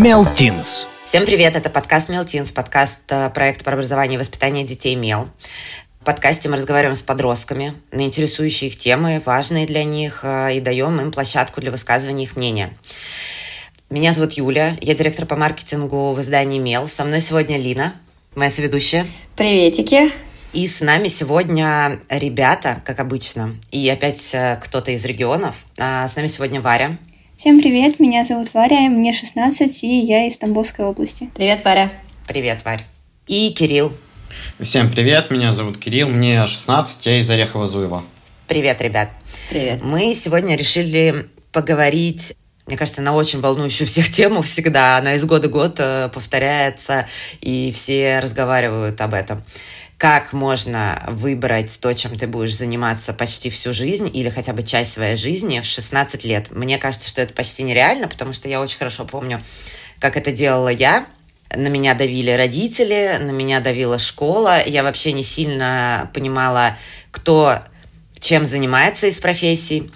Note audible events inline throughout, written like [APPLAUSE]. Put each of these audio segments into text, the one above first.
Мелтинс. Всем привет, это подкаст Мелтинс, подкаст э, проекта про образование и воспитание детей Мел. В подкасте мы разговариваем с подростками на интересующие их темы, важные для них, э, и даем им площадку для высказывания их мнения. Меня зовут Юля, я директор по маркетингу в издании Мел. Со мной сегодня Лина, моя соведущая. Приветики. И с нами сегодня ребята, как обычно, и опять э, кто-то из регионов. А с нами сегодня Варя. Всем привет, меня зовут Варя, мне 16, и я из Тамбовской области. Привет, Варя. Привет, Варя. И Кирилл. Всем привет, меня зовут Кирилл, мне 16, я из Орехово-Зуева. Привет, ребят. Привет. Мы сегодня решили поговорить мне кажется, на очень волнующую всех тему всегда. Она из года в год э, повторяется, и все разговаривают об этом как можно выбрать то, чем ты будешь заниматься почти всю жизнь или хотя бы часть своей жизни в 16 лет. Мне кажется, что это почти нереально, потому что я очень хорошо помню, как это делала я. На меня давили родители, на меня давила школа. Я вообще не сильно понимала, кто чем занимается из профессий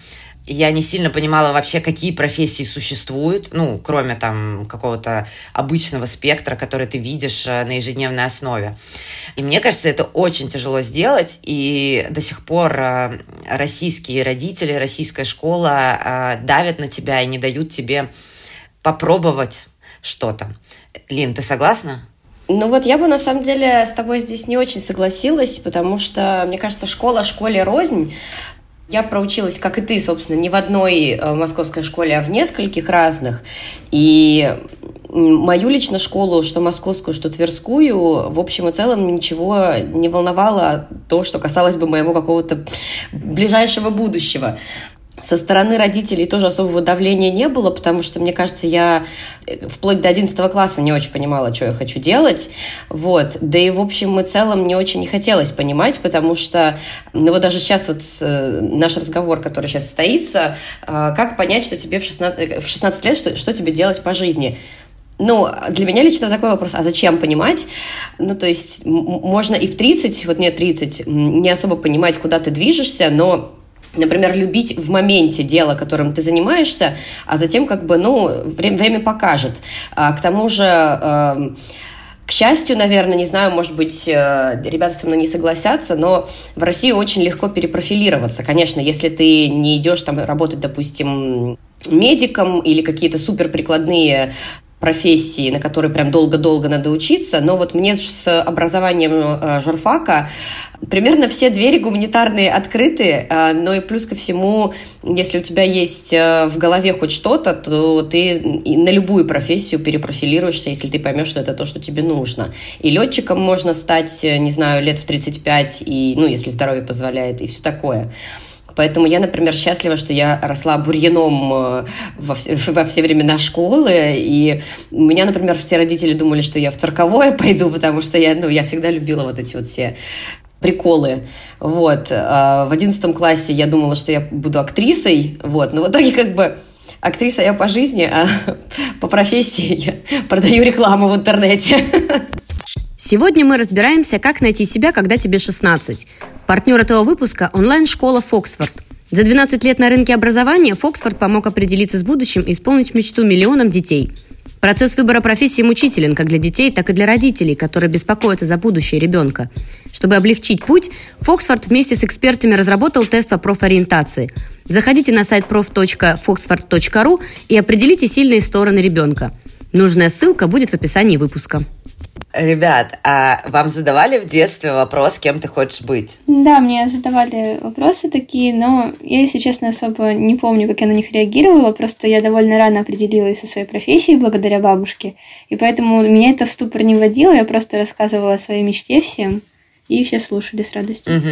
я не сильно понимала вообще, какие профессии существуют, ну, кроме там какого-то обычного спектра, который ты видишь э, на ежедневной основе. И мне кажется, это очень тяжело сделать, и до сих пор э, российские родители, российская школа э, давят на тебя и не дают тебе попробовать что-то. Лин, ты согласна? Ну вот я бы на самом деле с тобой здесь не очень согласилась, потому что, мне кажется, школа школе рознь. Я проучилась, как и ты, собственно, не в одной э, московской школе, а в нескольких разных. И мою лично школу, что московскую, что тверскую, в общем и целом ничего не волновало то, что касалось бы моего какого-то ближайшего будущего. Со стороны родителей тоже особого давления не было, потому что, мне кажется, я э, вплоть до 11 класса не очень понимала, что я хочу делать. Вот. Да и, в общем и целом, не очень не хотелось понимать, потому что, ну вот даже сейчас вот э, наш разговор, который сейчас состоится, э, как понять, что тебе в 16, в 16 лет, что, что тебе делать по жизни? Ну, для меня лично такой вопрос, а зачем понимать? Ну, то есть, можно и в 30, вот мне 30, не особо понимать, куда ты движешься, но например, любить в моменте дело, которым ты занимаешься, а затем как бы, ну, время, время покажет. А, к тому же... Э, к счастью, наверное, не знаю, может быть, э, ребята со мной не согласятся, но в России очень легко перепрофилироваться. Конечно, если ты не идешь там работать, допустим, медиком или какие-то суперприкладные профессии, на которые прям долго-долго надо учиться, но вот мне с образованием э, журфака примерно все двери гуманитарные открыты, э, но и плюс ко всему, если у тебя есть э, в голове хоть что-то, то ты на любую профессию перепрофилируешься, если ты поймешь, что это то, что тебе нужно. И летчиком можно стать, не знаю, лет в 35, и, ну, если здоровье позволяет, и все такое. Поэтому я, например, счастлива, что я росла бурьяном э, во все, [LAUGHS] во все времена школы, и у меня, например, все родители думали, что я в цирковое [LAUGHS] пойду, потому что я, ну, я всегда любила вот эти вот все приколы. Вот. А в одиннадцатом классе я думала, что я буду актрисой, вот. Но в итоге как бы актриса я по жизни, а [LAUGHS] по профессии я продаю рекламу в интернете. Сегодня мы разбираемся, как найти себя, когда тебе 16. Партнер этого выпуска – онлайн-школа «Фоксфорд». За 12 лет на рынке образования Фоксфорд помог определиться с будущим и исполнить мечту миллионам детей. Процесс выбора профессии мучителен как для детей, так и для родителей, которые беспокоятся за будущее ребенка. Чтобы облегчить путь, Фоксфорд вместе с экспертами разработал тест по профориентации. Заходите на сайт prof.foxford.ru и определите сильные стороны ребенка. Нужная ссылка будет в описании выпуска. Ребят, а вам задавали в детстве вопрос, кем ты хочешь быть? Да, мне задавали вопросы такие, но я, если честно, особо не помню, как я на них реагировала. Просто я довольно рано определилась со своей профессией благодаря бабушке. И поэтому меня это в ступор не вводило. Я просто рассказывала о своей мечте всем, и все слушали с радостью. Угу.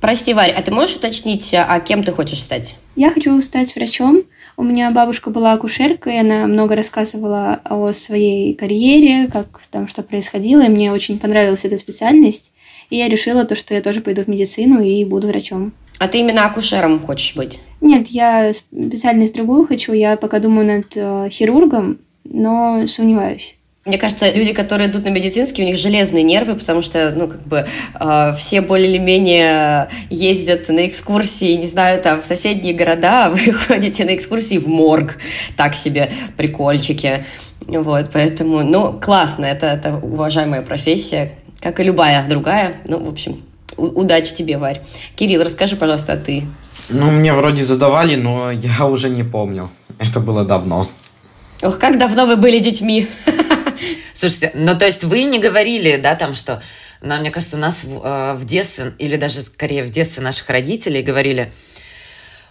Прости, Варя, а ты можешь уточнить, а кем ты хочешь стать? Я хочу стать врачом. У меня бабушка была акушеркой, она много рассказывала о своей карьере, как там что происходило, и мне очень понравилась эта специальность. И я решила то, что я тоже пойду в медицину и буду врачом. А ты именно акушером хочешь быть? Нет, я специальность другую хочу. Я пока думаю над э, хирургом, но сомневаюсь. Мне кажется, люди, которые идут на медицинский, у них железные нервы, потому что, ну, как бы, э, все более или менее ездят на экскурсии, не знаю, там, в соседние города, а вы [LAUGHS] ходите на экскурсии в морг, так себе прикольчики. Вот, поэтому, ну, классно, это, это уважаемая профессия, как и любая другая. Ну, в общем, удачи тебе, Варь. Кирилл, расскажи, пожалуйста, а ты? Ну, мне вроде задавали, но я уже не помню. Это было давно. Ох, как давно вы были детьми. [LAUGHS] Слушайте, ну то есть вы не говорили, да, там, что, ну, мне кажется, у нас в, э, в детстве, или даже скорее в детстве наших родителей говорили,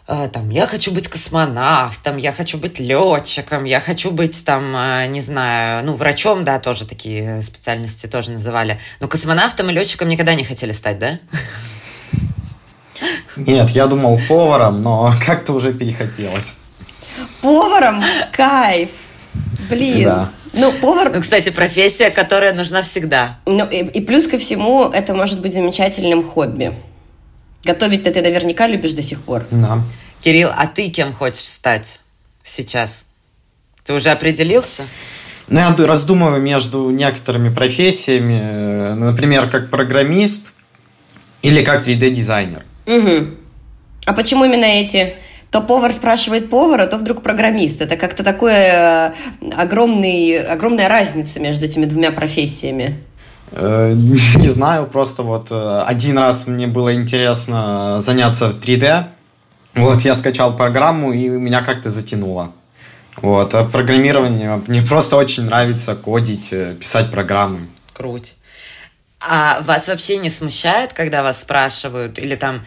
э, там, я хочу быть космонавтом, я хочу быть летчиком, я хочу быть там, э, не знаю, ну, врачом, да, тоже такие специальности тоже называли. Но космонавтом и летчиком никогда не хотели стать, да? Нет, я думал поваром, но [LAUGHS] как-то уже перехотелось. Поваром? Кайф! Блин. Да. Ну, повар... Ну, кстати, профессия, которая нужна всегда. Ну, и, и плюс ко всему, это может быть замечательным хобби. Готовить-то ты наверняка любишь до сих пор. Да. Кирилл, а ты кем хочешь стать сейчас? Ты уже определился? Ну, я раздумываю между некоторыми профессиями, э, например, как программист или как 3D-дизайнер. Угу. А почему именно эти? То повар спрашивает повара, то вдруг программист. Это как-то такое э, огромный, огромная разница между этими двумя профессиями. Э, не знаю, просто вот э, один раз мне было интересно заняться 3D. Вот, я скачал программу, и меня как-то затянуло. Вот, а программирование, мне просто очень нравится кодить, писать программы. Круть. А вас вообще не смущает, когда вас спрашивают, или там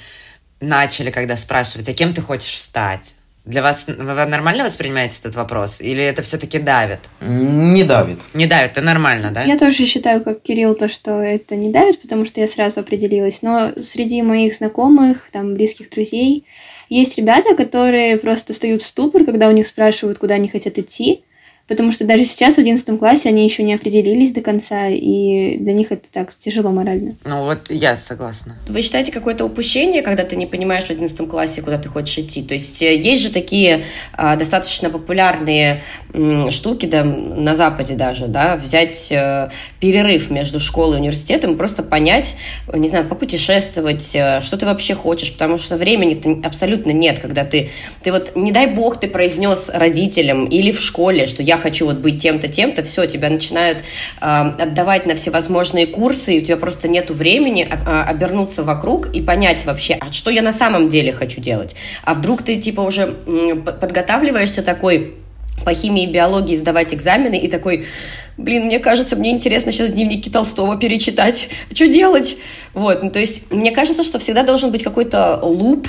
начали, когда спрашивать, а кем ты хочешь стать? Для вас вы нормально воспринимаете этот вопрос? Или это все-таки давит? Не давит. Не давит, это нормально, да? Я тоже считаю, как Кирилл, то, что это не давит, потому что я сразу определилась. Но среди моих знакомых, там, близких друзей, есть ребята, которые просто встают в ступор, когда у них спрашивают, куда они хотят идти потому что даже сейчас в одиннадцатом классе они еще не определились до конца, и для них это так тяжело морально. Ну вот я согласна. Вы считаете какое-то упущение, когда ты не понимаешь в одиннадцатом классе, куда ты хочешь идти? То есть э, есть же такие а, достаточно популярные м, штуки да, на Западе даже, да, взять а, перерыв между школой и университетом, просто понять, не знаю, попутешествовать, а, что ты вообще хочешь, потому что времени абсолютно нет, когда ты, ты вот, не дай бог, ты произнес родителям или в школе, что я я хочу вот быть тем-то, тем-то, все, тебя начинают э, отдавать на всевозможные курсы, и у тебя просто нету времени э, обернуться вокруг и понять вообще, а что я на самом деле хочу делать. А вдруг ты типа уже подготавливаешься такой по химии и биологии сдавать экзамены и такой, блин, мне кажется, мне интересно сейчас дневники Толстого перечитать. Что делать? Вот, ну, то есть мне кажется, что всегда должен быть какой-то луп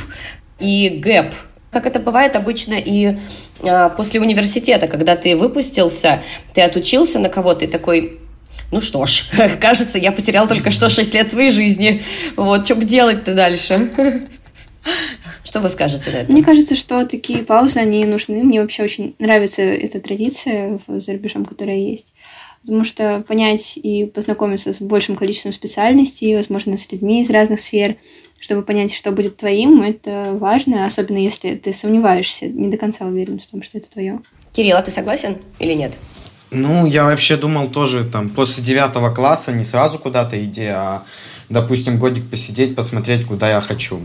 и гэп как это бывает обычно и э, после университета, когда ты выпустился, ты отучился на кого-то и такой, ну что ж, [LAUGHS] кажется, я потерял только что 6 лет своей жизни. Вот, что бы делать-то дальше? [LAUGHS] Что вы скажете на это? Мне кажется, что такие паузы, они нужны. Мне вообще очень нравится эта традиция за рубежом, которая есть. Потому что понять и познакомиться с большим количеством специальностей, возможно, с людьми из разных сфер, чтобы понять, что будет твоим, это важно, особенно если ты сомневаешься, не до конца уверен в том, что это твое. Кирилл, а ты согласен или нет? Ну, я вообще думал тоже, там, после девятого класса не сразу куда-то иди, а, допустим, годик посидеть, посмотреть, куда я хочу.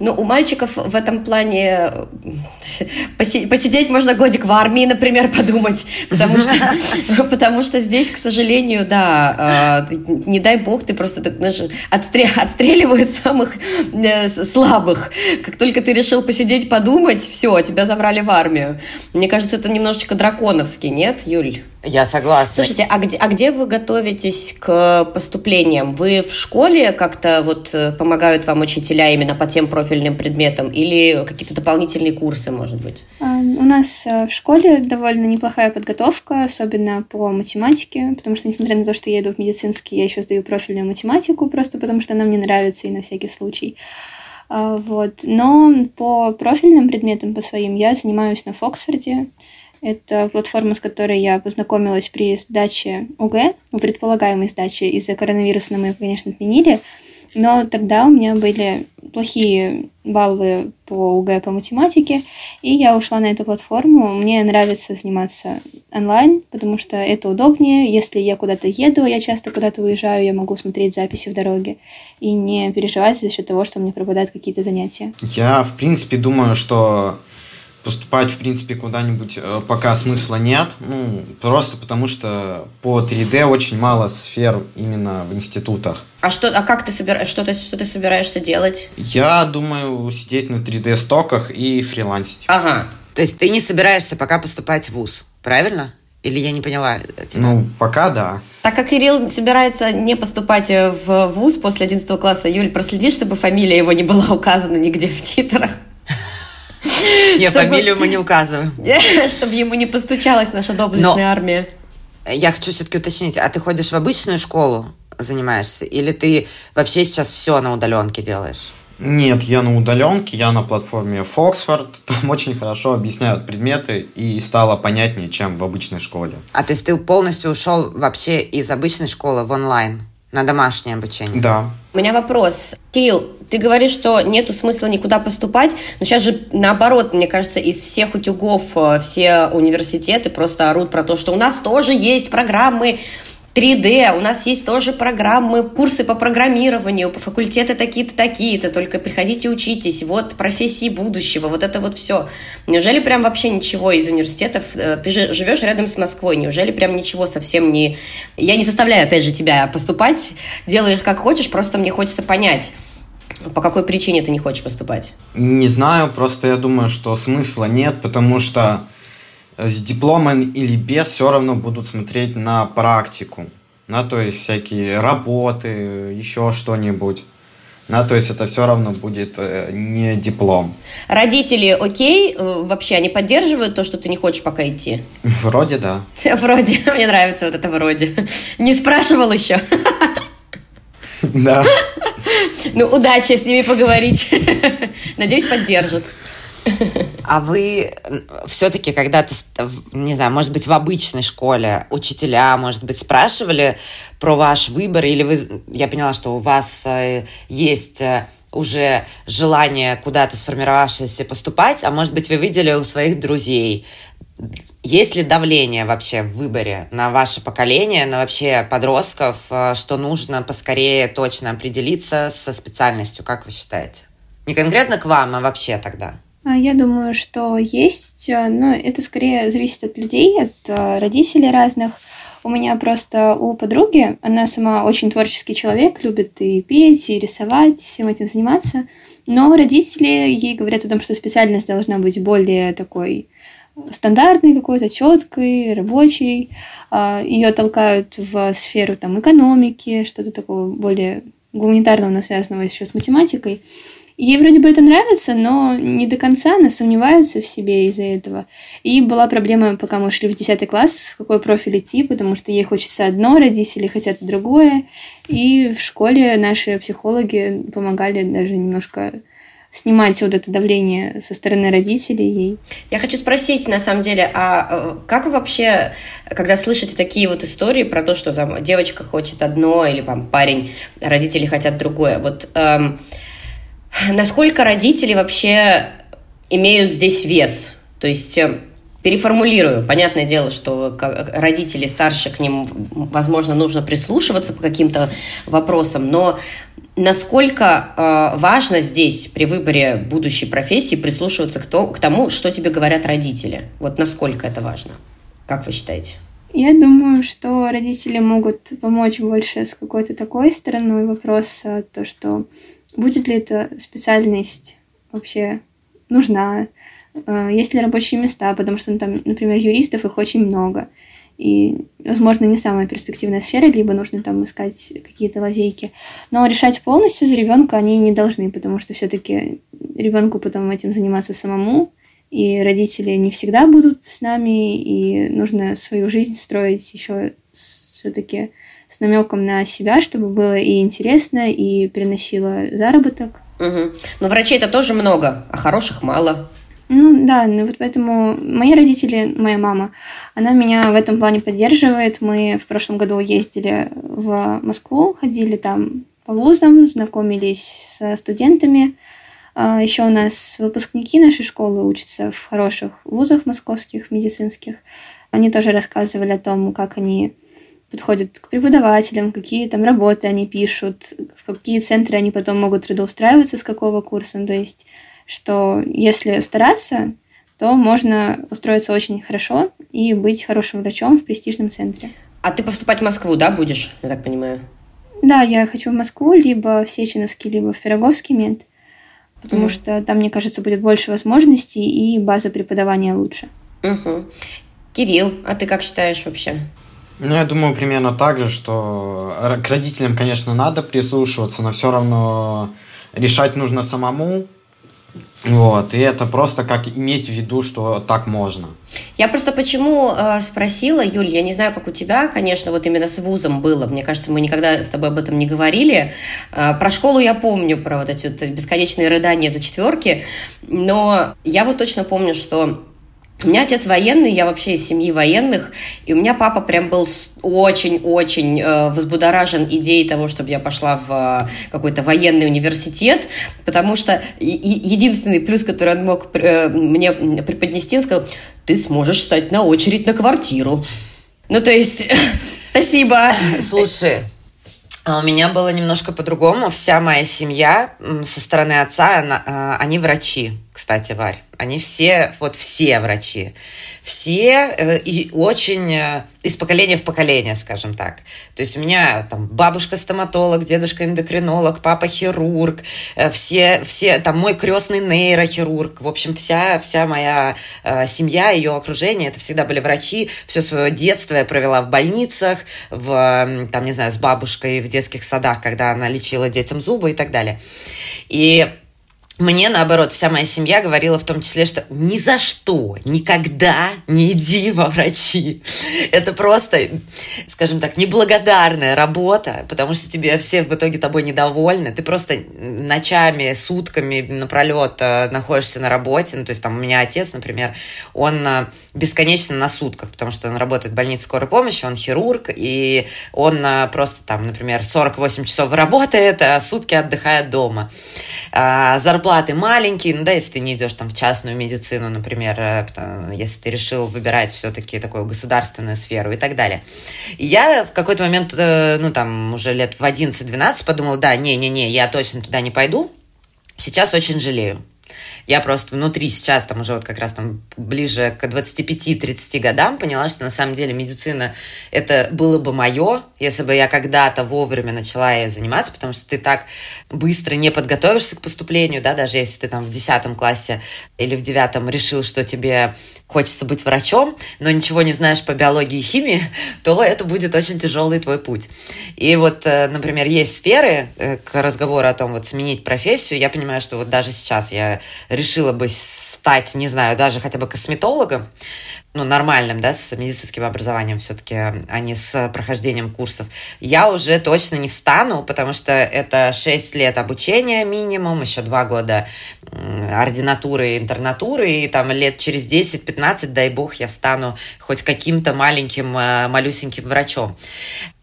Ну, у мальчиков в этом плане э, посидеть можно годик в армии, например, [LAUGHS] подумать, потому что, [LAUGHS] потому что здесь, к сожалению, да, э, не дай бог, ты просто знаешь, отстрел, отстреливают самых э, слабых. Как только ты решил посидеть, подумать, все, тебя забрали в армию. Мне кажется, это немножечко драконовский, нет, Юль? Я согласна. Слушайте, а где, а где вы готовитесь к поступлениям? Вы в школе как-то вот помогают вам учителя именно по тем профилям, профильным предметам или какие-то дополнительные курсы, может быть? А, у нас э, в школе довольно неплохая подготовка, особенно по математике, потому что, несмотря на то, что я иду в медицинский, я еще сдаю профильную математику, просто потому что она мне нравится и на всякий случай. А, вот. Но по профильным предметам, по своим, я занимаюсь на Фоксфорде. Это платформа, с которой я познакомилась при сдаче УГ, ну, предполагаемой сдаче. Из-за коронавируса мы, конечно, отменили. Но тогда у меня были плохие баллы по УГ по математике, и я ушла на эту платформу. Мне нравится заниматься онлайн, потому что это удобнее. Если я куда-то еду, я часто куда-то уезжаю, я могу смотреть записи в дороге и не переживать за счет того, что мне пропадают какие-то занятия. Я, в принципе, думаю, что поступать, в принципе, куда-нибудь э, пока смысла нет. Ну, просто потому что по 3D очень мало сфер именно в институтах. А что, а как ты собираешь, что ты, что ты собираешься делать? Я думаю сидеть на 3D-стоках и фрилансить. Ага. То есть ты не собираешься пока поступать в ВУЗ, правильно? Или я не поняла тебя? Ну, пока да. Так как Кирилл собирается не поступать в ВУЗ после 11 класса, Юль, проследи, чтобы фамилия его не была указана нигде в титрах. Я фамилию мы не [LAUGHS] указываем. Чтобы ему не постучалась наша доблестная армия. Я хочу все-таки уточнить, а ты ходишь в обычную школу, занимаешься, или ты вообще сейчас все на удаленке делаешь? Нет, я на удаленке, я на платформе Foxford. [LAUGHS] Там очень хорошо объясняют предметы и стало понятнее, чем в обычной школе. А то есть ты полностью ушел вообще из обычной школы в онлайн? На домашнее обучение? Да. У меня вопрос. Кирилл, ты говоришь, что нету смысла никуда поступать, но сейчас же наоборот, мне кажется, из всех утюгов э, все университеты просто орут про то, что у нас тоже есть программы 3D, у нас есть тоже программы, курсы по программированию, по факультеты такие-то, такие-то, только приходите учитесь, вот профессии будущего, вот это вот все. Неужели прям вообще ничего из университетов, э, ты же живешь рядом с Москвой, неужели прям ничего совсем не... Я не заставляю, опять же, тебя поступать, делай их как хочешь, просто мне хочется понять, по какой причине ты не хочешь поступать? Не знаю, просто я думаю, что смысла нет, потому что с дипломом или без все равно будут смотреть на практику. На, то есть всякие работы, еще что-нибудь. На, то есть это все равно будет э, не диплом. Родители окей? Э, вообще они поддерживают то, что ты не хочешь пока идти? [LAUGHS] Вроде да. [LAUGHS] Вроде. Мне нравится вот это вроде. Не спрашивал еще? [LAUGHS] Да. Ну, удачи с ними поговорить. Надеюсь, поддержат. А вы все-таки когда-то, не знаю, может быть, в обычной школе учителя, может быть, спрашивали про ваш выбор, или вы, я поняла, что у вас э, есть э, уже желание куда-то сформировавшееся поступать, а может быть, вы видели у своих друзей. Есть ли давление вообще в выборе на ваше поколение, на вообще подростков, э, что нужно поскорее точно определиться со специальностью, как вы считаете? Не конкретно к вам, а вообще тогда. А, я думаю, что есть, э, но это скорее зависит от людей, от э, родителей разных. У меня просто у подруги, она сама очень творческий человек, любит и петь, и рисовать, всем этим заниматься. Но родители ей говорят о том, что специальность должна быть более такой стандартной какой-то, четкой, рабочей. А, Ее толкают в сферу там, экономики, что-то такого более гуманитарного, но связанного еще с математикой. Ей вроде бы это нравится, но не до конца она сомневается в себе из-за этого. И была проблема, пока мы шли в 10 класс, в какой профиль идти, потому что ей хочется одно, родители хотят другое. И в школе наши психологи помогали даже немножко снимать вот это давление со стороны родителей ей. Я хочу спросить, на самом деле, а э, как вообще, когда слышите такие вот истории про то, что там девочка хочет одно или там парень, родители хотят другое, вот эм, насколько родители вообще имеют здесь вес. То есть э, переформулирую. Понятное дело, что родители старше к ним, возможно, нужно прислушиваться по каким-то вопросам, но насколько э, важно здесь при выборе будущей профессии прислушиваться к, то, к тому, что тебе говорят родители? Вот насколько это важно? Как вы считаете? Я думаю, что родители могут помочь больше с какой-то такой стороной вопроса, то, что будет ли эта специальность вообще нужна, э, есть ли рабочие места, потому что, ну, там, например, юристов их очень много. И, возможно, не самая перспективная сфера, либо нужно там искать какие-то лазейки. Но решать полностью за ребенка они не должны, потому что все-таки ребенку потом этим заниматься самому, и родители не всегда будут с нами, и нужно свою жизнь строить еще все-таки с намеком на себя, чтобы было и интересно, и приносило заработок. Угу. Но врачей это тоже много, а хороших мало. Ну да, ну вот поэтому мои родители, моя мама, она меня в этом плане поддерживает. Мы в прошлом году ездили в Москву, ходили там по вузам, знакомились со студентами. А еще у нас выпускники нашей школы учатся в хороших вузах московских, медицинских. Они тоже рассказывали о том, как они подходят к преподавателям, какие там работы они пишут, в какие центры они потом могут трудоустраиваться, с какого курса. То есть, что если стараться, то можно устроиться очень хорошо и быть хорошим врачом в престижном центре. А ты поступать в Москву, да, будешь, я так понимаю? Да, я хочу в Москву, либо в Сеченовский, либо в Пироговский мент, потому mm. что там, мне кажется, будет больше возможностей и база преподавания лучше. Угу. Кирилл, а ты как считаешь вообще? Ну, я думаю, примерно так же, что к родителям, конечно, надо прислушиваться, но все равно решать нужно самому. Вот, и это просто как иметь в виду, что так можно. Я просто почему э, спросила, Юль, я не знаю, как у тебя, конечно, вот именно с вузом было, мне кажется, мы никогда с тобой об этом не говорили. Э, про школу я помню, про вот эти вот бесконечные рыдания за четверки, но я вот точно помню, что у меня отец военный, я вообще из семьи военных, и у меня папа прям был очень-очень э, возбудоражен идеей того, чтобы я пошла в э, какой-то военный университет, потому что единственный плюс, который он мог э, мне преподнести, он сказал, ты сможешь стать на очередь на квартиру. Ну, то есть, [LAUGHS] спасибо. Слушай, а у меня было немножко по-другому. Вся моя семья со стороны отца, она, э, они врачи, кстати, Варь. Они все, вот все врачи. Все э, и очень э, из поколения в поколение, скажем так. То есть у меня там бабушка стоматолог, дедушка эндокринолог, папа хирург, э, все, все там мой крестный нейрохирург. В общем, вся, вся моя семья, ее окружение, это всегда были врачи. Все свое детство я провела в больницах, в, там, не знаю, с бабушкой в детских садах, когда она лечила детям зубы и так далее. И мне, наоборот, вся моя семья говорила в том числе, что ни за что, никогда не иди во врачи. Это просто, скажем так, неблагодарная работа, потому что тебе все в итоге тобой недовольны. Ты просто ночами, сутками напролет э, находишься на работе. Ну, то есть там у меня отец, например, он э, бесконечно на сутках, потому что он работает в больнице скорой помощи, он хирург, и он э, просто там, например, 48 часов работает, а сутки отдыхает дома. А, зарплата зарплаты маленькие, ну да, если ты не идешь там в частную медицину, например, э, если ты решил выбирать все-таки такую государственную сферу и так далее. И я в какой-то момент, э, ну там уже лет в 11-12 подумала, да, не-не-не, я точно туда не пойду. Сейчас очень жалею. Я просто внутри сейчас, там уже вот как раз там ближе к 25-30 годам поняла, что на самом деле медицина это было бы мое, если бы я когда-то вовремя начала ее заниматься, потому что ты так быстро не подготовишься к поступлению, да, даже если ты там в 10 классе или в 9 решил, что тебе хочется быть врачом, но ничего не знаешь по биологии и химии, [LAUGHS] то это будет очень тяжелый твой путь. И вот, э, например, есть сферы э, к разговору о том, вот сменить профессию. Я понимаю, что вот даже сейчас я решила бы стать, не знаю, даже хотя бы косметологом, ну, нормальным, да, с медицинским образованием все-таки, а не с прохождением курсов, я уже точно не встану, потому что это 6 лет обучения минимум, еще 2 года ординатуры интернатуры, и там лет через 10-15, дай бог, я стану хоть каким-то маленьким, э, малюсеньким врачом.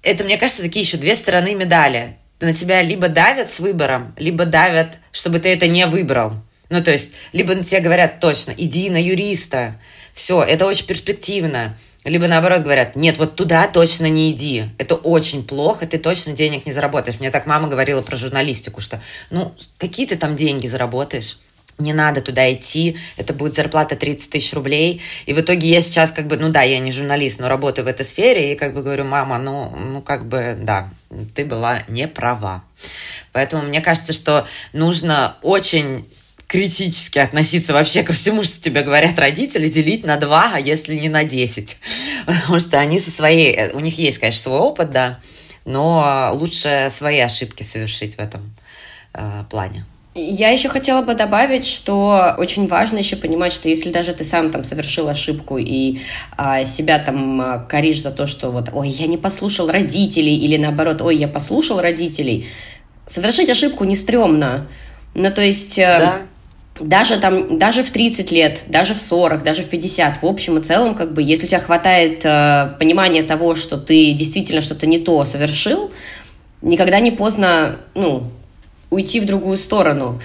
Это, мне кажется, такие еще две стороны медали. На тебя либо давят с выбором, либо давят, чтобы ты это не выбрал. Ну, то есть, либо на тебя говорят точно, иди на юриста, все, это очень перспективно. Либо наоборот говорят, нет, вот туда точно не иди. Это очень плохо, ты точно денег не заработаешь. Мне так мама говорила про журналистику, что ну какие ты там деньги заработаешь? Не надо туда идти, это будет зарплата 30 тысяч рублей. И в итоге я сейчас как бы, ну да, я не журналист, но работаю в этой сфере, и как бы говорю, мама, ну, ну как бы, да, ты была не права. Поэтому мне кажется, что нужно очень критически относиться вообще ко всему, что тебе говорят родители, делить на два, а если не на десять. Потому что они со своей... У них есть, конечно, свой опыт, да, но лучше свои ошибки совершить в этом э, плане. Я еще хотела бы добавить, что очень важно еще понимать, что если даже ты сам там совершил ошибку и а, себя там а, коришь за то, что вот, ой, я не послушал родителей, или наоборот, ой, я послушал родителей, совершить ошибку не стрёмно. Ну, то есть... Э, да даже там, даже в 30 лет, даже в 40, даже в 50, в общем и целом, как бы, если у тебя хватает э, понимания того, что ты действительно что-то не то совершил, никогда не поздно, ну, уйти в другую сторону.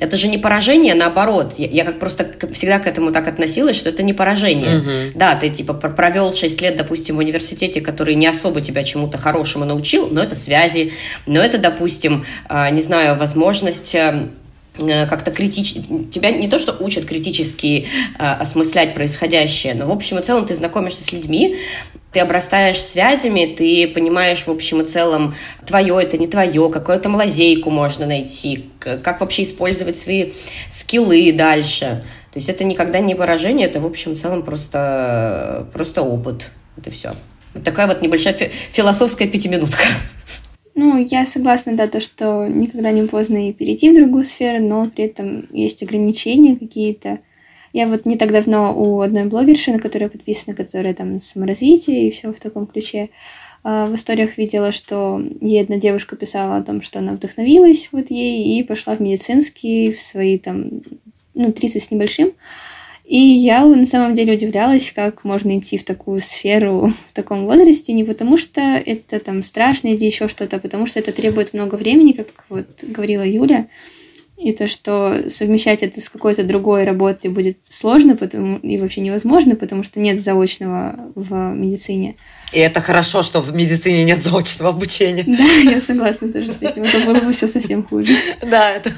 Это же не поражение, наоборот. Я, я как просто всегда к этому так относилась, что это не поражение. Угу. Да, ты типа провел 6 лет, допустим, в университете, который не особо тебя чему-то хорошему научил, но это связи, но это, допустим, э, не знаю, возможность э, э, как-то критично... Тебя не то, что учат критически э, осмыслять происходящее, но в общем и целом ты знакомишься с людьми, ты обрастаешь связями, ты понимаешь в общем и целом, твое это не твое, какую там лазейку можно найти, как вообще использовать свои скиллы дальше. То есть это никогда не выражение, это в общем и целом просто, просто опыт. Это все. Вот такая вот небольшая фи- философская пятиминутка. Ну, я согласна, да, то, что никогда не поздно и перейти в другую сферу, но при этом есть ограничения какие-то. Я вот не так давно у одной блогерши, на которую я подписана, которая там саморазвитие и все в таком ключе, а, в историях видела, что ей одна девушка писала о том, что она вдохновилась вот ей и пошла в медицинский, в свои там, ну, 30 с небольшим. И я на самом деле удивлялась, как можно идти в такую сферу в таком возрасте, не потому что это там страшно или еще что-то, а потому что это требует много времени, как вот говорила Юля, и то, что совмещать это с какой-то другой работой будет сложно потому, и вообще невозможно, потому что нет заочного в медицине. И это хорошо, что в медицине нет заочного обучения. Да, я согласна тоже с этим. Это было бы все совсем хуже. Да, это...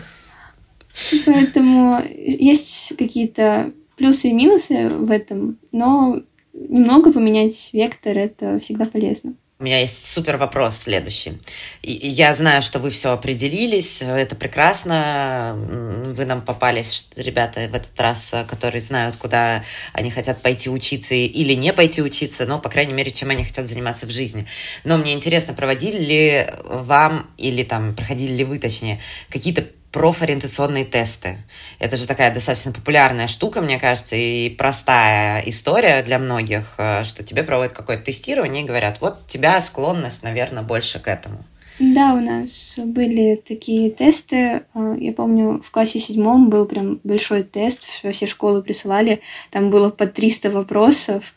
Поэтому есть какие-то плюсы и минусы в этом, но немного поменять вектор – это всегда полезно. У меня есть супер вопрос следующий. Я знаю, что вы все определились, это прекрасно. Вы нам попались, ребята, в этот раз, которые знают, куда они хотят пойти учиться или не пойти учиться, но, по крайней мере, чем они хотят заниматься в жизни. Но мне интересно, проводили ли вам, или там, проходили ли вы, точнее, какие-то профориентационные тесты. Это же такая достаточно популярная штука, мне кажется, и простая история для многих, э, что тебе проводят какое-то тестирование и говорят, вот тебя склонность, наверное, больше к этому. Да, у нас были такие тесты. Э, я помню, в классе седьмом был прям большой тест, все школы присылали. Там было по 300 вопросов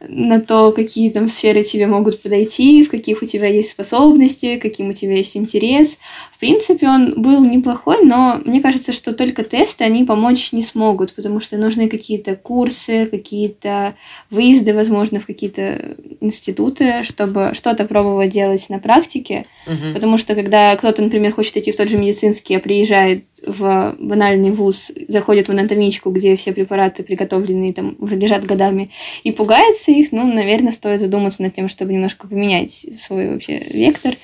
на то, какие там сферы тебе могут подойти, в каких у тебя есть способности, каким у тебя есть интерес. В принципе, он был неплохой, но мне кажется, что только тесты, они помочь не смогут, потому что нужны какие-то курсы, какие-то выезды, возможно, в какие-то институты, чтобы что-то пробовать делать на практике. Угу. Потому что когда кто-то, например, хочет идти в тот же медицинский, а приезжает в банальный вуз, заходит в анатомичку, где все препараты приготовленные там уже лежат годами, и пугается их, ну, наверное, стоит задуматься над тем, чтобы немножко поменять свой вообще вектор.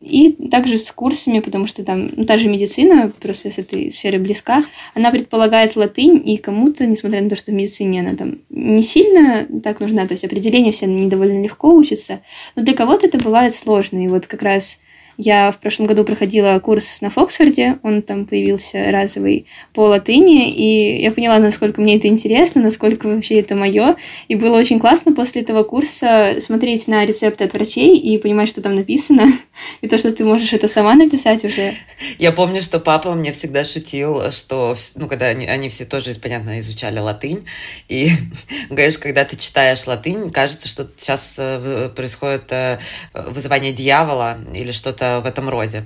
И также с курсами, потому что там ну, та же медицина, просто с этой сферы близка, она предполагает латынь, и кому-то, несмотря на то, что в медицине она там не сильно так нужна, то есть определение все не довольно легко учатся, но для кого-то это бывает сложно. И вот как раз я в прошлом году проходила курс на Фоксфорде, он там появился разовый по латыни, и я поняла, насколько мне это интересно, насколько вообще это мое. И было очень классно после этого курса смотреть на рецепты от врачей и понимать, что там написано, [LAUGHS] и то, что ты можешь это сама написать уже. Я помню, что папа мне всегда шутил, что, ну, когда они, они все тоже, понятно, изучали латынь, и, [LAUGHS] говоришь, когда ты читаешь латынь, кажется, что сейчас э, происходит э, вызывание дьявола или что-то что-то в этом роде.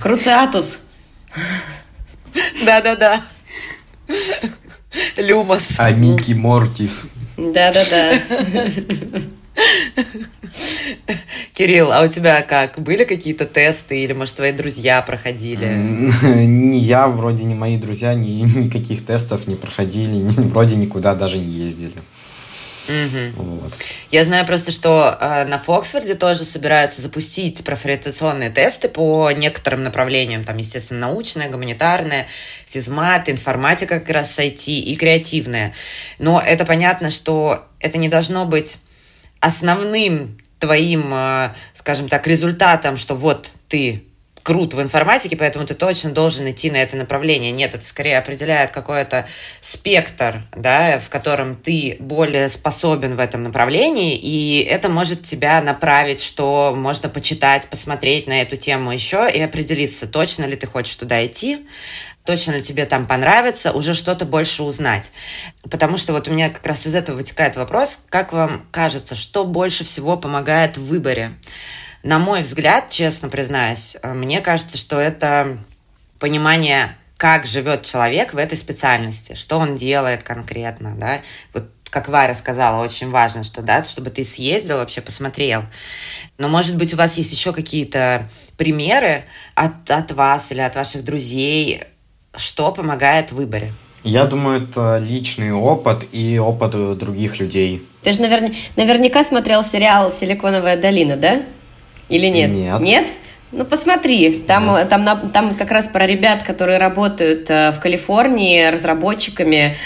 Круциатус. Да-да-да. Люмос. Амики Мортис. Да-да-да. Кирилл, а у тебя как? Были какие-то тесты или, может, твои друзья проходили? [LAUGHS] Ни я, вроде ни мои друзья ни, никаких тестов не проходили, ни, [LAUGHS] вроде никуда даже не ездили. Угу. Вот. Я знаю просто, что э, на Фоксфорде тоже собираются запустить профориентационные тесты по некоторым направлениям, там, естественно, научное, гуманитарное, физмат, информатика как раз IT и креативное. Но это понятно, что это не должно быть основным твоим, э, скажем так, результатом, что вот ты крут в информатике, поэтому ты точно должен идти на это направление. Нет, это скорее определяет какой-то спектр, да, в котором ты более способен в этом направлении, и это может тебя направить, что можно почитать, посмотреть на эту тему еще и определиться, точно ли ты хочешь туда идти, точно ли тебе там понравится, уже что-то больше узнать. Потому что вот у меня как раз из этого вытекает вопрос, как вам кажется, что больше всего помогает в выборе? На мой взгляд, честно признаюсь, э, мне кажется, что это понимание, как живет человек в этой специальности, что он делает конкретно, да, вот как Варя сказала, очень важно, что, да, чтобы ты съездил, вообще посмотрел. Но, может быть, у вас есть еще какие-то примеры от, от вас или от ваших друзей, что помогает в выборе? Я думаю, это личный опыт и опыт других людей. Ты же навер... наверняка смотрел сериал «Силиконовая долина», да? Или нет? Нет. Нет? Ну, посмотри, там, там, там как раз про ребят, которые работают э, в Калифорнии разработчиками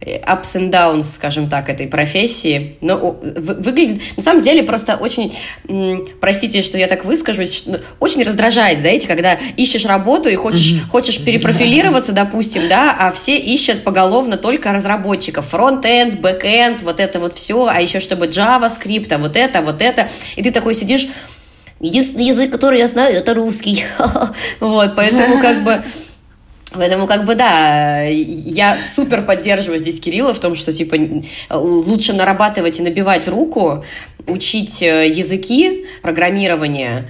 ups and downs, скажем так, этой профессии. Но выглядит, на самом деле, просто очень, простите, что я так выскажусь, ну, очень раздражает, знаете, когда ищешь работу и хочешь, mm-hmm. хочешь перепрофилироваться, допустим, да, а все ищут поголовно только разработчиков. Front-end, back-end, вот это вот все, а еще чтобы JavaScript, а вот это, вот это. И ты такой сидишь, единственный язык, который я знаю, это русский. [LAUGHS] Вот, поэтому [LAUGHS] как бы Поэтому, как бы, да, я супер поддерживаю здесь Кирилла в том, что, типа, лучше нарабатывать и набивать руку, учить э, языки программирования,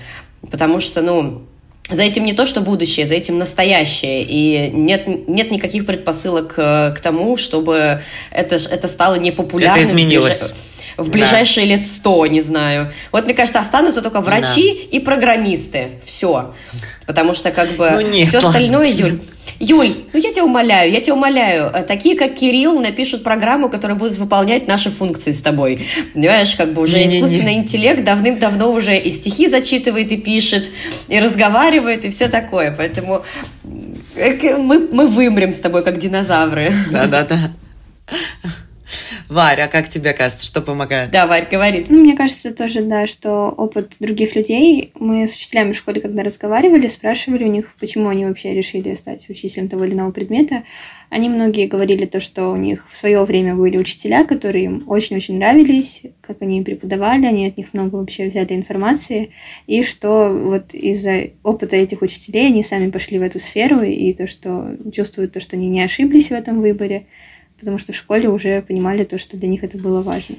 потому что, ну, за этим не то, что будущее, за этим настоящее. И нет, нет никаких предпосылок э, к тому, чтобы это, это стало непопулярным. Это изменилось в ближайшие да. лет сто, не знаю. Вот, мне кажется, останутся только врачи да. и программисты. Все. Потому что, как бы, ну, нет, все остальное, Юль, Юль, ну я тебя умоляю, я тебя умоляю, э, такие, как Кирилл, напишут программу, которая будет выполнять наши функции с тобой. Понимаешь, как бы уже не, искусственный не, не. интеллект давным-давно уже и стихи зачитывает, и пишет, и разговаривает, и все такое. Поэтому э, мы, мы вымрем с тобой, как динозавры. Да-да-да. Варя, как тебе кажется, что помогает? Да, Варя, говорит. Ну, мне кажется тоже, да, что опыт других людей, мы с учителями в школе, когда разговаривали, спрашивали у них, почему они вообще решили стать учителем того или иного предмета. Они многие говорили то, что у них в свое время были учителя, которые им очень-очень нравились, как они преподавали, они от них много вообще взяли информации, и что вот из-за опыта этих учителей они сами пошли в эту сферу, и то, что чувствуют то, что они не ошиблись в этом выборе, потому что в школе уже понимали то, что для них это было важно.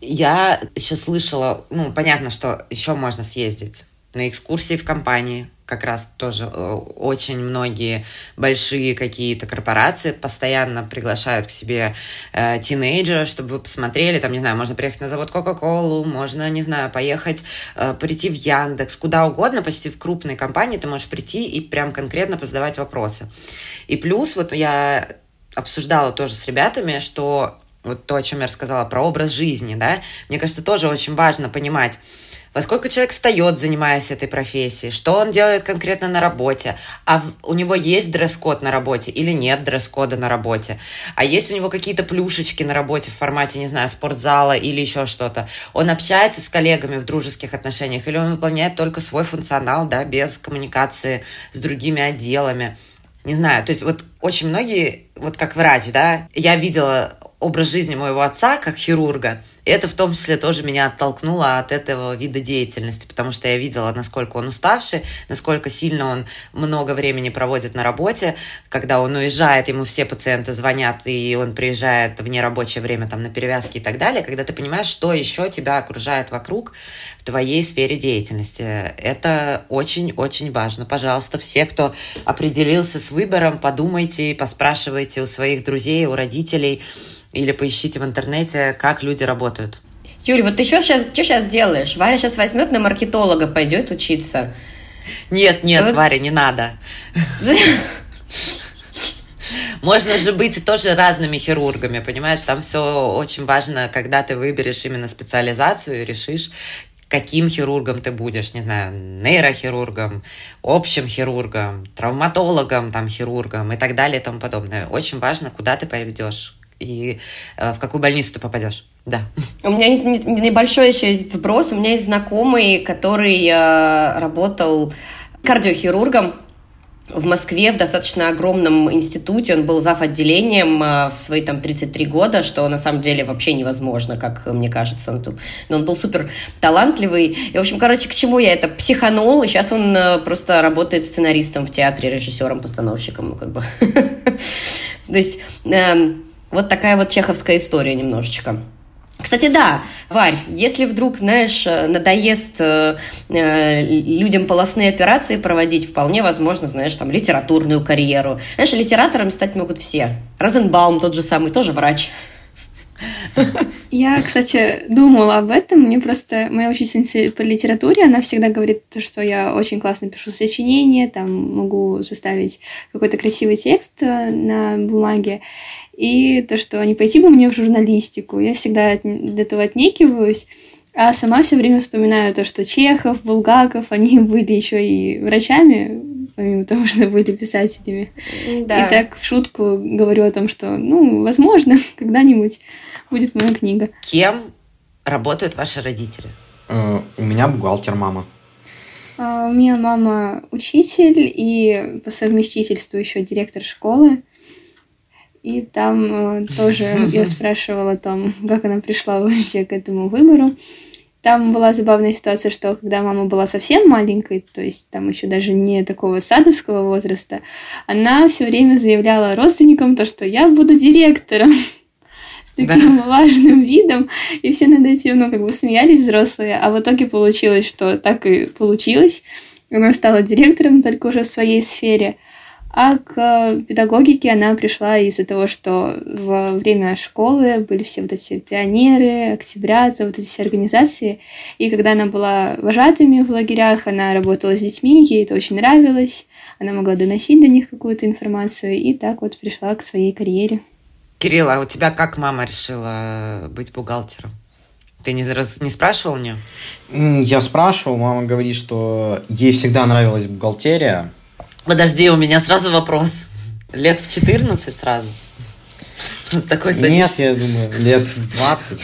Я еще слышала, ну, понятно, что еще можно съездить на экскурсии в компании, как раз тоже э, очень многие большие какие-то корпорации постоянно приглашают к себе э, тинейджеров, чтобы вы посмотрели, там, не знаю, можно приехать на завод Кока-Колу, можно, не знаю, поехать, э, прийти в Яндекс, куда угодно, почти в крупной компании ты можешь прийти и прям конкретно позадавать вопросы. И плюс вот я обсуждала тоже с ребятами, что вот то, о чем я рассказала, про образ жизни, да, мне кажется, тоже очень важно понимать, во сколько человек встает, занимаясь этой профессией, что он делает конкретно на работе, а у него есть дресс-код на работе или нет дресс-кода на работе, а есть у него какие-то плюшечки на работе в формате, не знаю, спортзала или еще что-то. Он общается с коллегами в дружеских отношениях или он выполняет только свой функционал, да, без коммуникации с другими отделами не знаю, то есть вот очень многие, вот как врач, да, я видела образ жизни моего отца как хирурга, это в том числе тоже меня оттолкнуло от этого вида деятельности, потому что я видела, насколько он уставший, насколько сильно он много времени проводит на работе. Когда он уезжает, ему все пациенты звонят, и он приезжает в нерабочее время там, на перевязки и так далее. Когда ты понимаешь, что еще тебя окружает вокруг в твоей сфере деятельности. Это очень-очень важно. Пожалуйста, все, кто определился с выбором, подумайте, поспрашивайте у своих друзей, у родителей, или поищите в интернете, как люди работают. Юля, вот ты что сейчас, что сейчас делаешь? Варя сейчас возьмет на маркетолога, пойдет учиться. Нет, нет, вот... Варя, не надо. Можно же быть тоже разными хирургами, понимаешь? Там все очень важно, когда ты выберешь именно специализацию и решишь, каким хирургом ты будешь, не знаю, нейрохирургом, общим хирургом, травматологом, там, хирургом и так далее и тому подобное. Очень важно, куда ты пойдешь, и э, в какую больницу ты попадешь. Да. У меня небольшой еще есть вопрос. У меня есть знакомый, который э, работал кардиохирургом в Москве в достаточно огромном институте. Он был зав. отделением э, в свои там 33 года, что на самом деле вообще невозможно, как мне кажется. Но он был супер талантливый. И, в общем, короче, к чему я это? Психанул, и сейчас он просто работает сценаристом в театре, режиссером, постановщиком, ну как бы. [LAUGHS] То есть эм, вот такая вот чеховская история немножечко. Кстати, да, Варь, если вдруг, знаешь, надоест э, э, людям полостные операции проводить, вполне возможно, знаешь, там, литературную карьеру. Знаешь, литераторами стать могут все. Розенбаум тот же самый, тоже врач. Я, кстати, думала об этом. Мне просто моя учительница по литературе, она всегда говорит, что я очень классно пишу сочинения, там могу составить какой-то красивый текст э, на бумаге. И то, что не пойти бы мне в журналистику, я всегда от этого отнекиваюсь. А сама все время вспоминаю то, что Чехов, Булгаков, они [LAUGHS] были еще и врачами, помимо [LAUGHS] того, что были писателями. Да. И так в шутку говорю о том, что, ну, возможно, [LAUGHS] когда-нибудь будет моя книга. Кем работают ваши родители? Э, у меня бухгалтер мама. А, у меня мама учитель и по совместительству еще директор школы. И там э, тоже [LAUGHS] я спрашивала о том, как она пришла вообще к этому выбору. Там была забавная ситуация, что когда мама была совсем маленькой, то есть там еще даже не такого садовского возраста, она все время заявляла родственникам то, что я буду директором [LAUGHS] с таким да. важным видом, и все над этим, ну, как бы смеялись взрослые, а в итоге получилось, что так и получилось. Она стала директором только уже в своей сфере. А к педагогике она пришла из-за того, что во время школы были все вот эти пионеры, октябрята, вот эти все организации. И когда она была вожатыми в лагерях, она работала с детьми, ей это очень нравилось. Она могла доносить до них какую-то информацию, и так вот пришла к своей карьере. Кирилл, а у тебя как мама решила быть бухгалтером? Ты не, раз, не спрашивал мне? Я спрашивал, мама говорит, что ей всегда нравилась бухгалтерия, Подожди, у меня сразу вопрос. Лет в 14 сразу? Просто такой Нет, я думаю, лет в 20.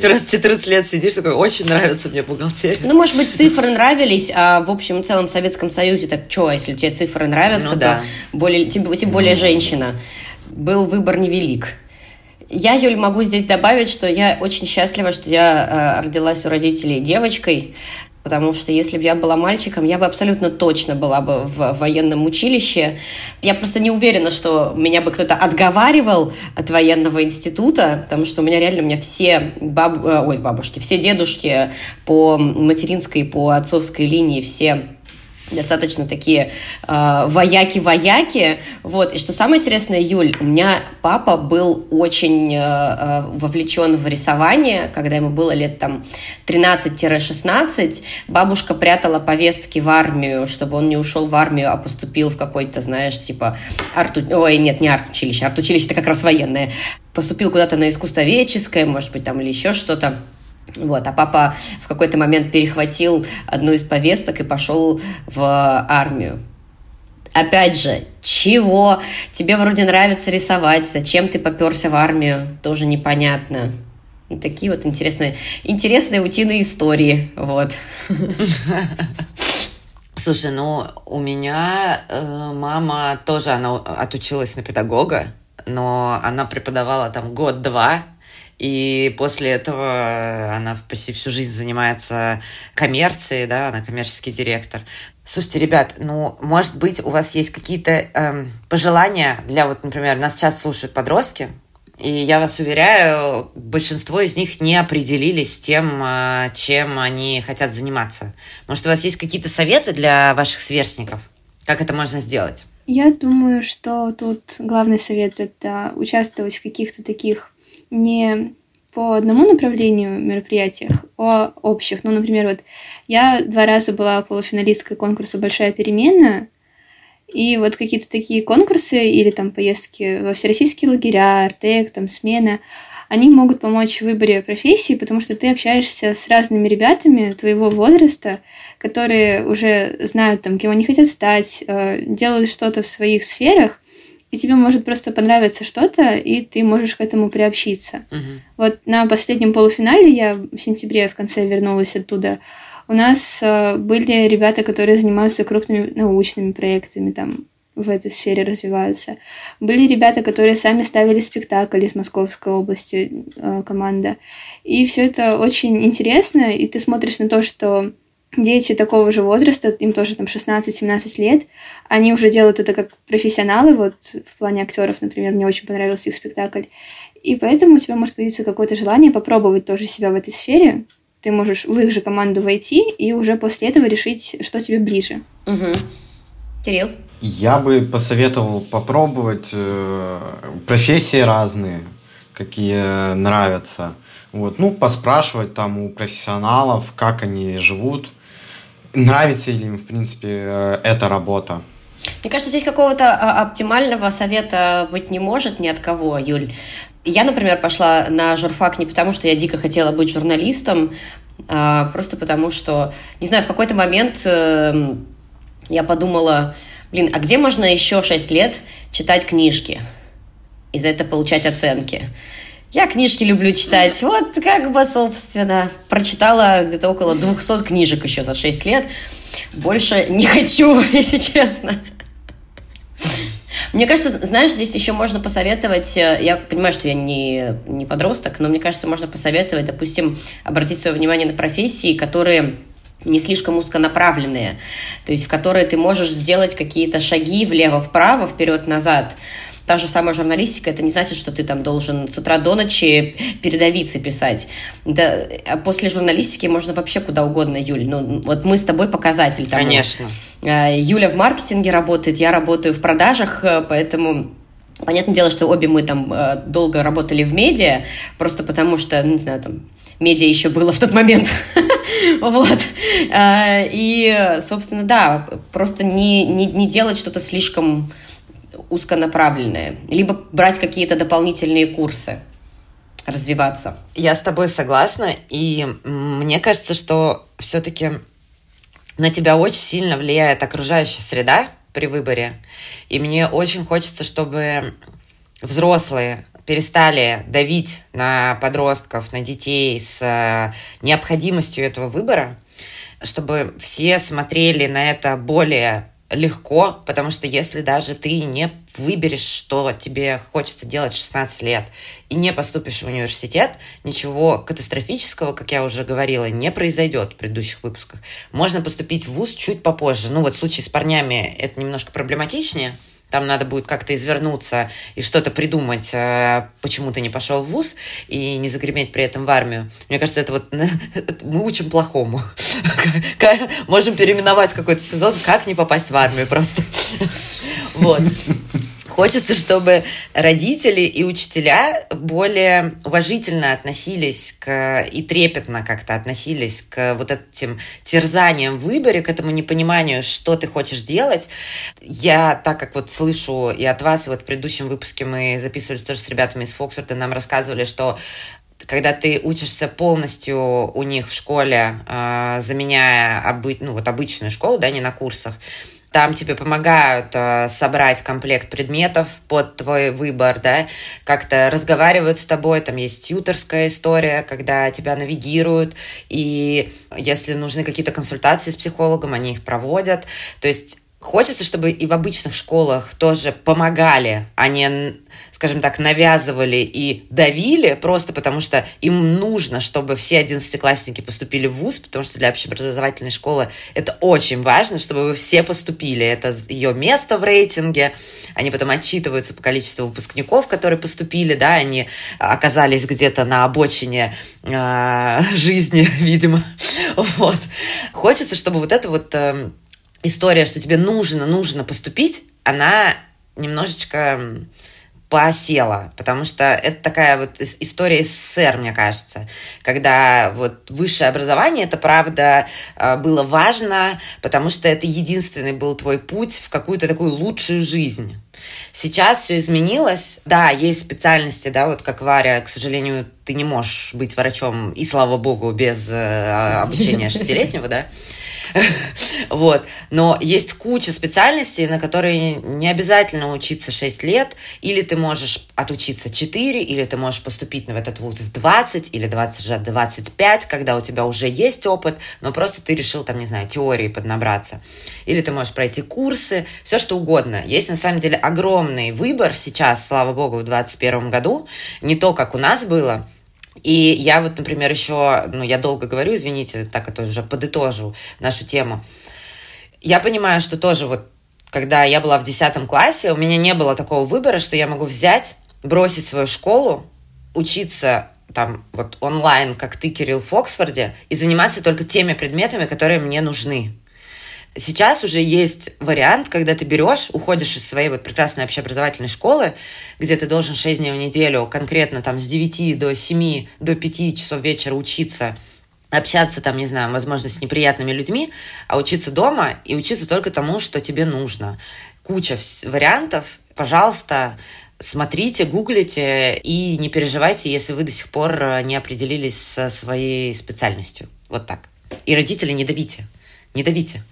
Ты раз 14 лет сидишь, такой, очень нравится мне бухгалтерия. Ну, может быть, цифры нравились, а в общем и целом в Советском Союзе так что, если тебе цифры нравятся, ну, да. то более, тем, тем более ну, женщина. Был выбор невелик. Я, Юль, могу здесь добавить, что я очень счастлива, что я э, родилась у родителей девочкой, потому что если бы я была мальчиком, я бы абсолютно точно была бы в военном училище. Я просто не уверена, что меня бы кто-то отговаривал от военного института, потому что у меня реально, у меня все баб... Э, ой, бабушки, все дедушки по материнской, по отцовской линии, все достаточно такие э, вояки-вояки, вот, и что самое интересное, Юль, у меня папа был очень э, э вовлечен в рисование, когда ему было лет там 13-16, бабушка прятала повестки в армию, чтобы он не ушел в армию, а поступил в какой-то, знаешь, типа, арт... ой, нет, не арт-училище, арт-училище это как раз военное, поступил куда-то на искусствоведческое, может быть, там, или еще что-то, вот, а папа в какой-то момент перехватил одну из повесток и пошел в армию. Опять же, чего? Тебе вроде нравится рисовать, зачем ты поперся в армию, тоже непонятно. такие вот интересные, интересные утиные истории, вот. Слушай, ну у меня э, мама тоже, она отучилась на педагога, но она преподавала там год-два, и после этого она почти всю жизнь занимается коммерцией, да, она коммерческий директор. Слушайте, ребят, ну, может быть, у вас есть какие-то эм, пожелания для, вот, например, нас сейчас слушают подростки, и я вас уверяю, большинство из них не определились тем, э, чем они хотят заниматься. Может, у вас есть какие-то советы для ваших сверстников? Как это можно сделать? Я думаю, что тут главный совет — это участвовать в каких-то таких не по одному направлению мероприятиях, а общих. Ну, например, вот я два раза была полуфиналисткой конкурса «Большая перемена», и вот какие-то такие конкурсы или там поездки во всероссийские лагеря, Артек, там смена, они могут помочь в выборе профессии, потому что ты общаешься с разными ребятами твоего возраста, которые уже знают, там, кем они хотят стать, э, делают что-то в своих сферах, и тебе может просто понравиться что-то, и ты можешь к этому приобщиться. Uh-huh. Вот на последнем полуфинале я в сентябре в конце вернулась оттуда. У нас э, были ребята, которые занимаются крупными научными проектами, там в этой сфере развиваются. Были ребята, которые сами ставили спектакль из Московской области, э, команда. И все это очень интересно, и ты смотришь на то, что дети такого же возраста, им тоже там 16-17 лет, они уже делают это как профессионалы, вот в плане актеров, например, мне очень понравился их спектакль. И поэтому у тебя может появиться какое-то желание попробовать тоже себя в этой сфере. Ты можешь в их же команду войти и уже после этого решить, что тебе ближе. Угу. Кирилл? Я бы посоветовал попробовать э, профессии разные. какие нравятся. Вот, ну, поспрашивать там у профессионалов, как они живут, нравится ли им, в принципе, э, эта работа. Мне кажется, здесь какого-то а, оптимального совета быть не может ни от кого, Юль. Я, например, пошла на журфак не потому, что я дико хотела быть журналистом, а просто потому что, не знаю, в какой-то момент э, я подумала, блин, а где можно еще 6 лет читать книжки и за это получать оценки? Я книжки люблю читать. Вот как бы, собственно, прочитала где-то около 200 книжек еще за 6 лет. Больше не хочу, [LAUGHS] если честно. Мне кажется, знаешь, здесь еще можно посоветовать, э, я понимаю, что я не, не подросток, но мне кажется, можно посоветовать, допустим, обратить свое внимание на профессии, которые не слишком узконаправленные, то есть в которые ты можешь сделать какие-то шаги влево-вправо, вперед-назад, Та же самая журналистика, это не значит, что ты там должен с утра до ночи передовицы писать. Да, а после журналистики можно вообще куда угодно, Юль. Ну, вот мы с тобой показатель. Там, Конечно. Э, Юля в маркетинге работает, я работаю в продажах, э, поэтому Понятное дело, что обе мы там э, долго работали в медиа, просто потому что, ну, не знаю, там, медиа еще было в тот момент. [LAUGHS] вот. И, собственно, да, просто не, не, не делать что-то слишком узконаправленное, либо брать какие-то дополнительные курсы, развиваться. Я с тобой согласна, и мне кажется, что все-таки на тебя очень сильно влияет окружающая среда при выборе, и мне очень хочется, чтобы взрослые перестали давить на подростков, на детей с э, необходимостью этого выбора, чтобы все смотрели на это более легко, потому что если даже ты не выберешь, что тебе хочется делать в 16 лет, и не поступишь в университет, ничего катастрофического, как я уже говорила, не произойдет в предыдущих выпусках. Можно поступить в ВУЗ чуть попозже. Ну вот в случае с парнями это немножко проблематичнее, там надо будет как-то извернуться и что-то придумать, э, почему ты не пошел в ВУЗ и не загреметь при этом в армию. Мне кажется, это вот [LAUGHS] мы учим плохому. [LAUGHS] Можем переименовать какой-то сезон, как не попасть в армию просто. [LAUGHS] Вот. Хочется, чтобы родители и учителя более уважительно относились к и трепетно как-то относились к вот этим терзаниям в выборе, к этому непониманию, что ты хочешь делать. Я, так как вот слышу и от вас, и вот в предыдущем выпуске мы записывались тоже с ребятами из Фоксфорда, нам рассказывали, что когда ты учишься полностью у них в школе, э, заменяя обы- ну, вот обычную школу, да, не на курсах, там тебе помогают э, собрать комплект предметов под твой выбор, да, как-то разговаривают с тобой, там есть тьюторская история, когда тебя навигируют, и если нужны какие-то консультации с психологом, они их проводят, то есть Хочется, чтобы и в обычных школах тоже помогали, а не, скажем так, навязывали и давили, просто потому что им нужно, чтобы все одиннадцатиклассники поступили в ВУЗ, потому что для общеобразовательной школы это очень важно, чтобы вы все поступили. Это ее место в рейтинге. Они потом отчитываются по количеству выпускников, которые поступили, да, они оказались где-то на обочине э, [LAUGHS] жизни, [LAUGHS] видимо. Вот. Хочется, чтобы вот это вот э, история, что тебе нужно, нужно поступить, она немножечко поосела, потому что это такая вот история СССР, мне кажется, когда вот высшее образование, это правда э, было важно, потому что это единственный был твой путь в какую-то такую лучшую жизнь. Сейчас все изменилось. Да, есть специальности, да, вот как Варя, к сожалению, ты не можешь быть врачом, и слава богу, без э, обучения шестилетнего, да. [LAUGHS] Вот. Но есть куча специальностей, на которые не обязательно учиться 6 лет, или ты можешь отучиться 4, или ты можешь поступить в этот вуз в 20, или 20, 25, когда у тебя уже есть опыт, но просто ты решил, там, не знаю, теории поднабраться. Или ты можешь пройти курсы, все что угодно. Есть, на самом деле, огромный выбор сейчас, слава богу, в 2021 году. Не то, как у нас было, и я вот, например, еще, ну, я долго говорю, извините, так это уже подытожу нашу тему. Я понимаю, что тоже вот, когда я была в 10 классе, у меня не было такого выбора, что я могу взять, бросить свою школу, учиться там вот онлайн, как ты, Кирилл, в Оксфорде, и заниматься только теми предметами, которые мне нужны. Сейчас уже есть вариант, когда ты берешь, уходишь из своей вот прекрасной общеобразовательной школы, где ты должен 6 дней в неделю конкретно там с 9 до 7, до 5 часов вечера учиться, общаться там, не знаю, возможно, с неприятными людьми, а учиться дома и учиться только тому, что тебе нужно. Куча вариантов. Пожалуйста, смотрите, гуглите и не переживайте, если вы до сих пор не определились со своей специальностью. Вот так. И родители не давите. Не давите.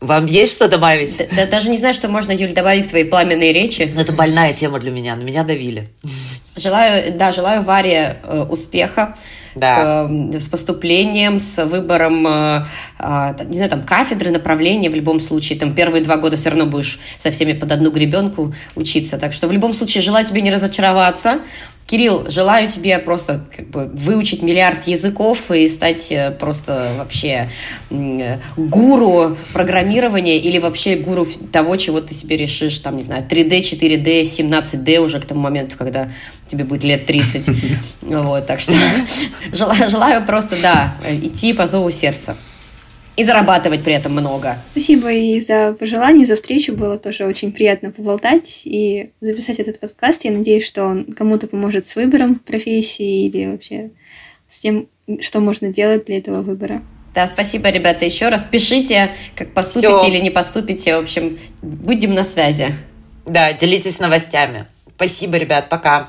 Вам есть что добавить? Да, даже не знаю, что можно, Юль, добавить к твоей пламенной речи. Это больная тема для меня. На меня давили. Желаю, да, желаю Варе э, успеха да. э, с поступлением, с выбором, э, э, не знаю, там, кафедры, направления в любом случае. Там первые два года все равно будешь со всеми под одну гребенку учиться. Так что в любом случае желаю тебе не разочароваться, Кирилл, желаю тебе просто как бы выучить миллиард языков и стать э, просто вообще гуру программирования или вообще гуру того, чего ты себе решишь, там, не знаю, 3D, 4D, 17D уже к тому моменту, когда тебе будет лет 30. [LAUGHS] Вот, так что [LAUGHS] желаю, желаю просто, да, идти по зову сердца и зарабатывать при этом много. Спасибо и за пожелания, за встречу. Было тоже очень приятно поболтать и записать этот подкаст. Я надеюсь, что он кому-то поможет с выбором профессии или вообще с тем, что можно делать для этого выбора. Да, спасибо, ребята, еще раз. Пишите, как поступите Всё. или не поступите. В общем, будем на связи. Да, делитесь новостями. Спасибо, ребят, пока.